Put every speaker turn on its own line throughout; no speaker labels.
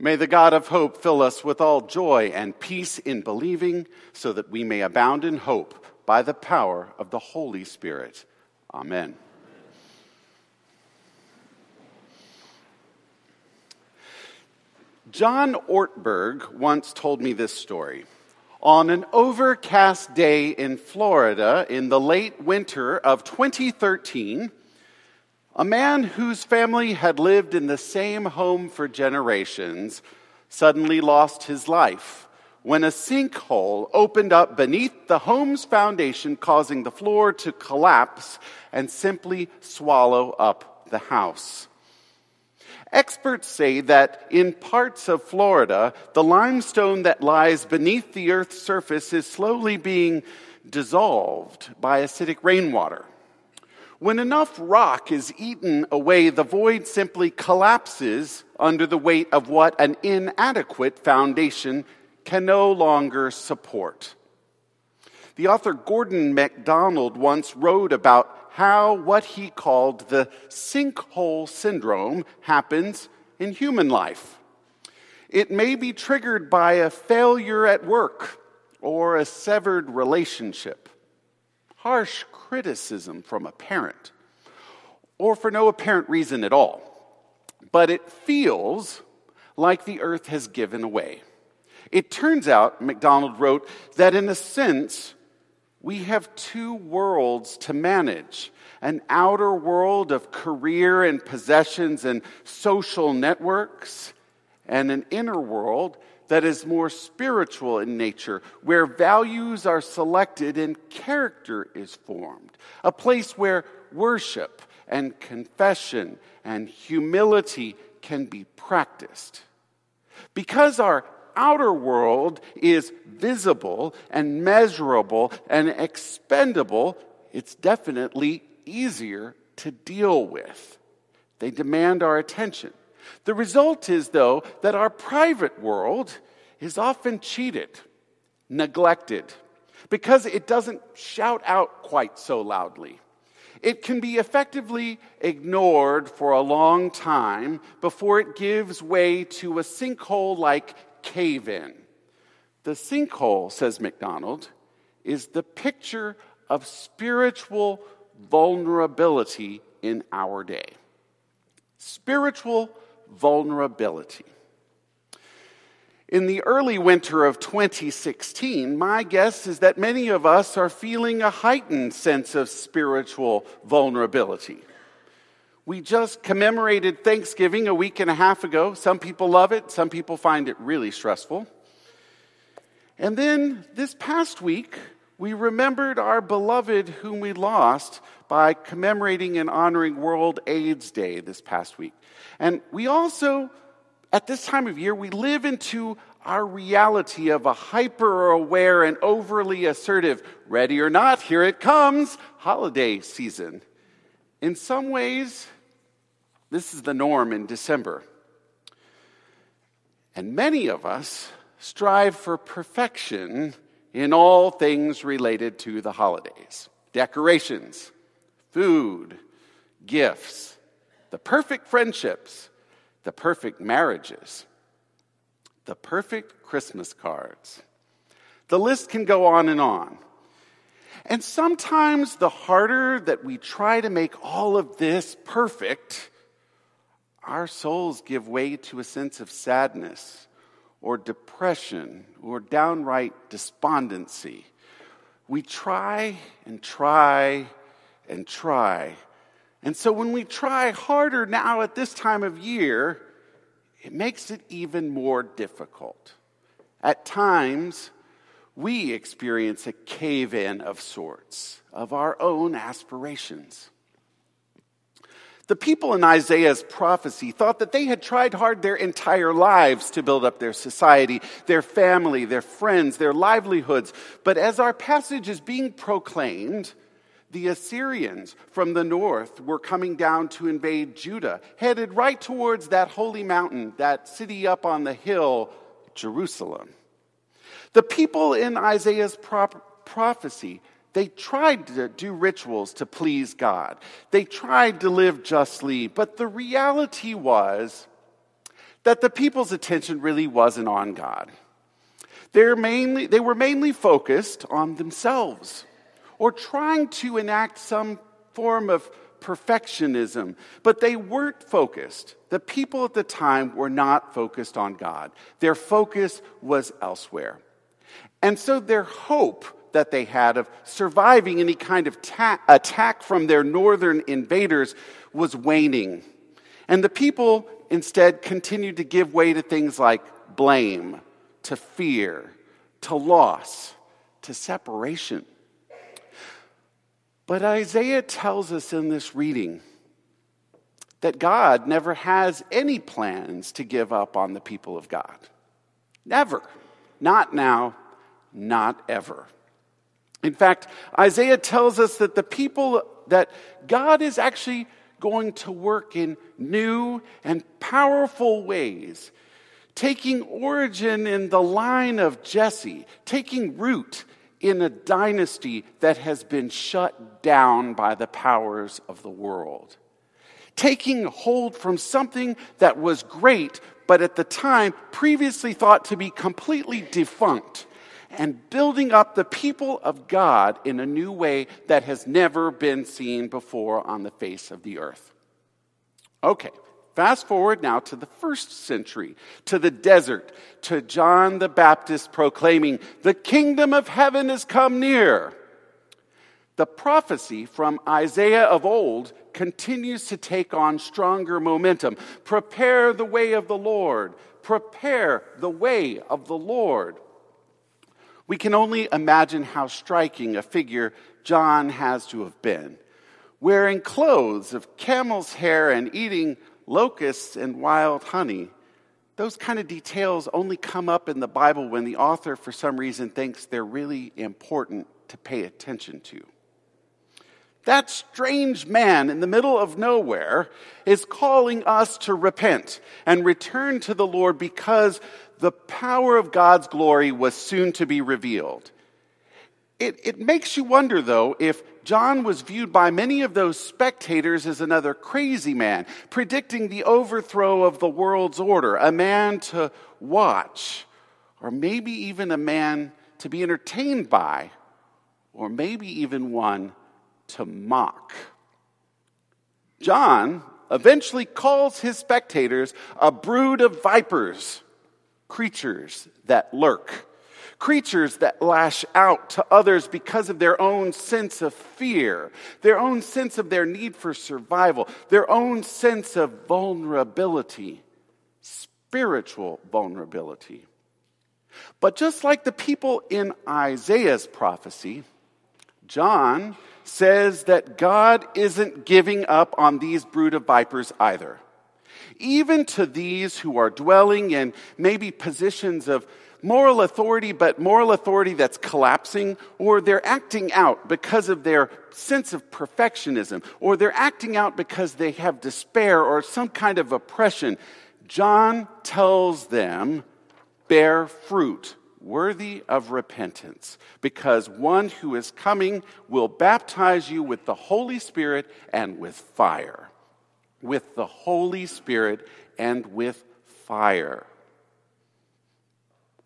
May the God of hope fill us with all joy and peace in believing, so that we may abound in hope by the power of the Holy Spirit. Amen. John Ortberg once told me this story. On an overcast day in Florida in the late winter of 2013, a man whose family had lived in the same home for generations suddenly lost his life when a sinkhole opened up beneath the home's foundation, causing the floor to collapse and simply swallow up the house. Experts say that in parts of Florida, the limestone that lies beneath the Earth's surface is slowly being dissolved by acidic rainwater. When enough rock is eaten away, the void simply collapses under the weight of what an inadequate foundation can no longer support. The author Gordon MacDonald once wrote about how what he called the sinkhole syndrome happens in human life. It may be triggered by a failure at work or a severed relationship, harsh criticism from a parent, or for no apparent reason at all. But it feels like the earth has given away. It turns out, MacDonald wrote, that in a sense, we have two worlds to manage an outer world of career and possessions and social networks, and an inner world that is more spiritual in nature, where values are selected and character is formed. A place where worship and confession and humility can be practiced. Because our outer world is visible and measurable and expendable, it's definitely easier to deal with. They demand our attention. The result is, though, that our private world is often cheated, neglected, because it doesn't shout out quite so loudly. It can be effectively ignored for a long time before it gives way to a sinkhole like cave in. The sinkhole, says MacDonald, is the picture of spiritual vulnerability in our day. Spiritual vulnerability. In the early winter of 2016, my guess is that many of us are feeling a heightened sense of spiritual vulnerability. We just commemorated Thanksgiving a week and a half ago. Some people love it, some people find it really stressful. And then this past week, we remembered our beloved whom we lost by commemorating and honoring World AIDS Day this past week. And we also, at this time of year, we live into our reality of a hyper aware and overly assertive, ready or not, here it comes, holiday season. In some ways, this is the norm in December. And many of us strive for perfection in all things related to the holidays decorations, food, gifts, the perfect friendships, the perfect marriages, the perfect Christmas cards. The list can go on and on. And sometimes the harder that we try to make all of this perfect, our souls give way to a sense of sadness or depression or downright despondency. We try and try and try. And so when we try harder now at this time of year, it makes it even more difficult. At times, we experience a cave in of sorts of our own aspirations. The people in Isaiah's prophecy thought that they had tried hard their entire lives to build up their society, their family, their friends, their livelihoods. But as our passage is being proclaimed, the Assyrians from the north were coming down to invade Judah, headed right towards that holy mountain, that city up on the hill, Jerusalem. The people in Isaiah's prophecy they tried to do rituals to please God. They tried to live justly, but the reality was that the people's attention really wasn't on God. They're mainly, they were mainly focused on themselves or trying to enact some form of perfectionism, but they weren't focused. The people at the time were not focused on God, their focus was elsewhere. And so their hope that they had of surviving any kind of ta- attack from their northern invaders was waning. And the people instead continued to give way to things like blame, to fear, to loss, to separation. But Isaiah tells us in this reading that God never has any plans to give up on the people of God. Never. Not now, not ever. In fact, Isaiah tells us that the people, that God is actually going to work in new and powerful ways, taking origin in the line of Jesse, taking root in a dynasty that has been shut down by the powers of the world, taking hold from something that was great, but at the time previously thought to be completely defunct and building up the people of God in a new way that has never been seen before on the face of the earth. Okay, fast forward now to the first century, to the desert, to John the Baptist proclaiming, The kingdom of heaven has come near. The prophecy from Isaiah of old continues to take on stronger momentum. Prepare the way of the Lord. Prepare the way of the Lord. We can only imagine how striking a figure John has to have been, wearing clothes of camel's hair and eating locusts and wild honey. Those kind of details only come up in the Bible when the author, for some reason, thinks they're really important to pay attention to. That strange man in the middle of nowhere is calling us to repent and return to the Lord because the power of God's glory was soon to be revealed. It, it makes you wonder, though, if John was viewed by many of those spectators as another crazy man, predicting the overthrow of the world's order, a man to watch, or maybe even a man to be entertained by, or maybe even one to mock. John eventually calls his spectators a brood of vipers creatures that lurk, creatures that lash out to others because of their own sense of fear, their own sense of their need for survival, their own sense of vulnerability, spiritual vulnerability. But just like the people in Isaiah's prophecy, John says that God isn't giving up on these brood of vipers either even to these who are dwelling in maybe positions of moral authority, but moral authority that's collapsing, or they're acting out because of their sense of perfectionism, or they're acting out because they have despair or some kind of oppression. John tells them, bear fruit worthy of repentance, because one who is coming will baptize you with the Holy Spirit and with fire with the Holy Spirit and with fire.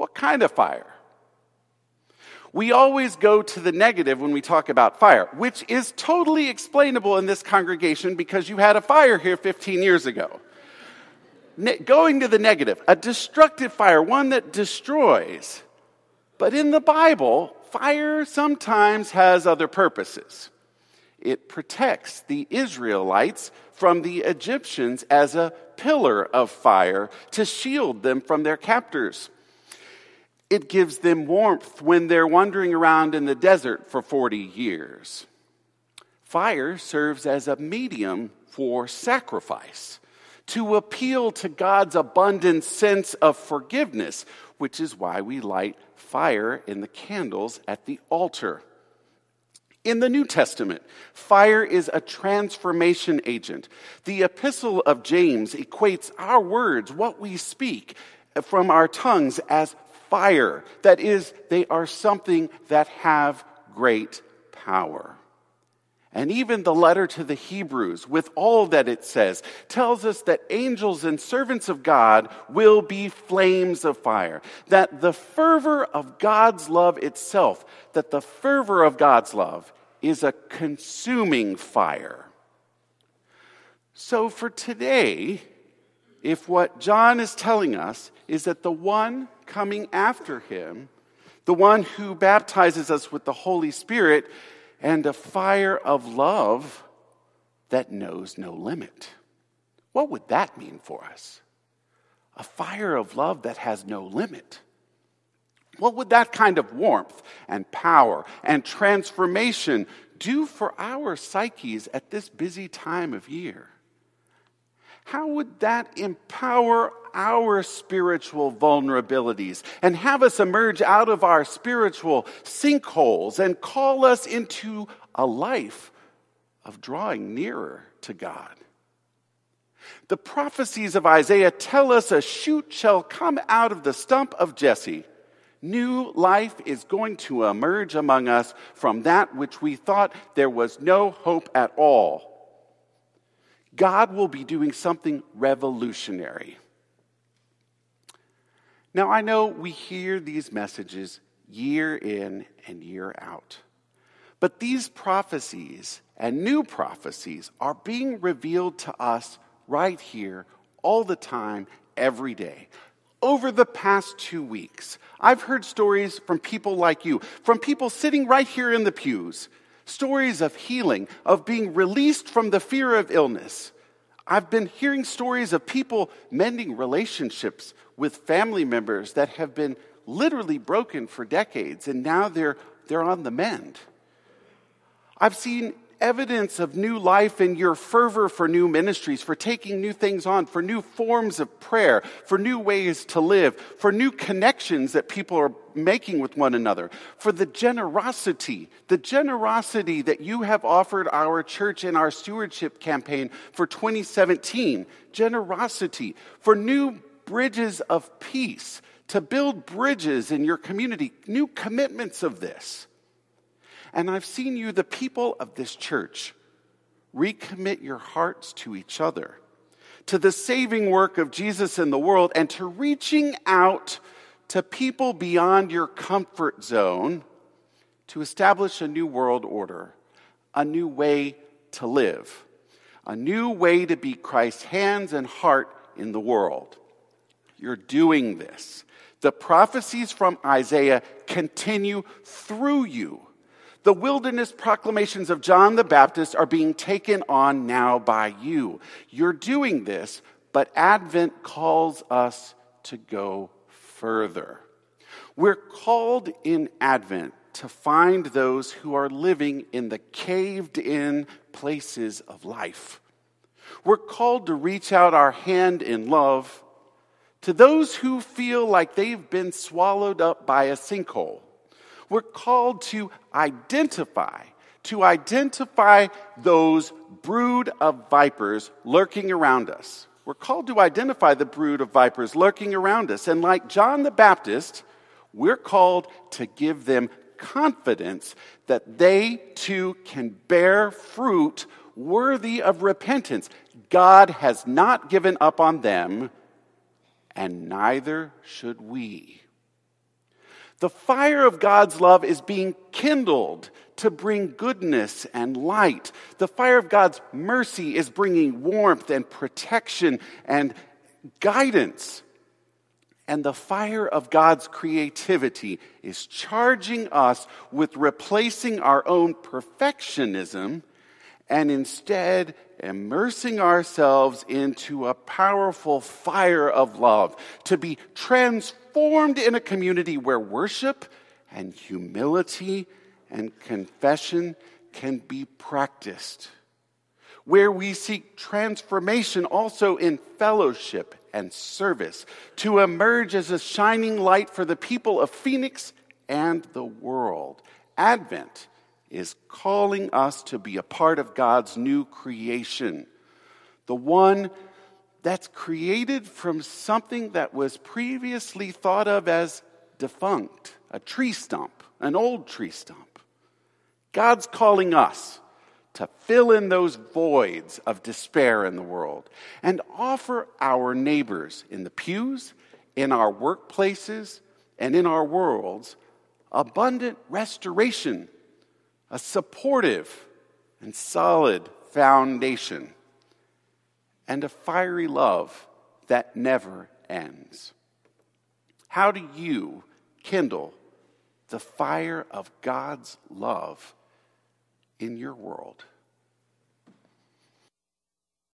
What kind of fire? We always go to the negative when we talk about fire, which is totally explainable in this congregation because you had a fire here 15 years ago. Ne- going to the negative, a destructive fire, one that destroys. But in the Bible, fire sometimes has other purposes. It protects the Israelites from the Egyptians as a pillar of fire to shield them from their captors. It gives them warmth when they're wandering around in the desert for 40 years. Fire serves as a medium for sacrifice to appeal to God's abundant sense of forgiveness, which is why we light fire in the candles at the altar. In the New Testament, fire is a transformation agent. The epistle of James equates our words, what we speak from our tongues, as fire. That is, they are something that have great power. And even the letter to the Hebrews, with all that it says, tells us that angels and servants of God will be flames of fire. That the fervor of God's love itself, that the fervor of God's love is a consuming fire. So for today, if what John is telling us is that the one coming after him, the one who baptizes us with the Holy Spirit, and a fire of love that knows no limit. What would that mean for us? A fire of love that has no limit. What would that kind of warmth and power and transformation do for our psyches at this busy time of year? How would that empower our spiritual vulnerabilities and have us emerge out of our spiritual sinkholes and call us into a life of drawing nearer to God? The prophecies of Isaiah tell us a shoot shall come out of the stump of Jesse. New life is going to emerge among us from that which we thought there was no hope at all. God will be doing something revolutionary. Now, I know we hear these messages year in and year out, but these prophecies and new prophecies are being revealed to us right here, all the time, every day. Over the past two weeks, I've heard stories from people like you, from people sitting right here in the pews, stories of healing, of being released from the fear of illness. I've been hearing stories of people mending relationships with family members that have been literally broken for decades, and now they're, they're on the mend. I've seen evidence of new life in your fervor for new ministries, for taking new things on, for new forms of prayer, for new ways to live, for new connections that people are making with one another, for the generosity, the generosity that you have offered our church in our stewardship campaign for 2017, generosity, for new bridges of peace, to build bridges in your community, new commitments of this. And I've seen you, the people of this church, recommit your hearts to each other, to the saving work of Jesus in the world, and to reaching out to people beyond your comfort zone to establish a new world order, a new way to live, a new way to be Christ's hands and heart in the world. You're doing this. The prophecies from Isaiah continue through you the wilderness proclamations of John the Baptist are being taken on now by you. You're doing this, but Advent calls us to go further. We're called in Advent to find those who are living in the caved in places of life. We're called to reach out our hand in love to those who feel like they've been swallowed up by a sinkhole we're called to identify, to identify those brood of vipers lurking around us. We're called to identify the brood of vipers lurking around us. And like John the Baptist, we're called to give them confidence that they too can bear fruit worthy of repentance. God has not given up on them, and neither should we. The fire of God's love is being kindled to bring goodness and light. The fire of God's mercy is bringing warmth and protection and guidance. And the fire of God's creativity is charging us with replacing our own perfectionism and instead immersing ourselves into a powerful fire of love to be transformed in a community where worship and humility and confession can be practiced, where we seek transformation also in fellowship and service to emerge as a shining light for the people of Phoenix and the world. Advent is calling us to be a part of God's new creation, the one that's created from something that was previously thought of as defunct, a tree stump, an old tree stump. God's calling us to fill in those voids of despair in the world and offer our neighbors in the pews, in our workplaces, and in our worlds abundant restoration, a supportive and solid foundation, and a fiery love that never ends. How do you kindle the fire of God's love in your world?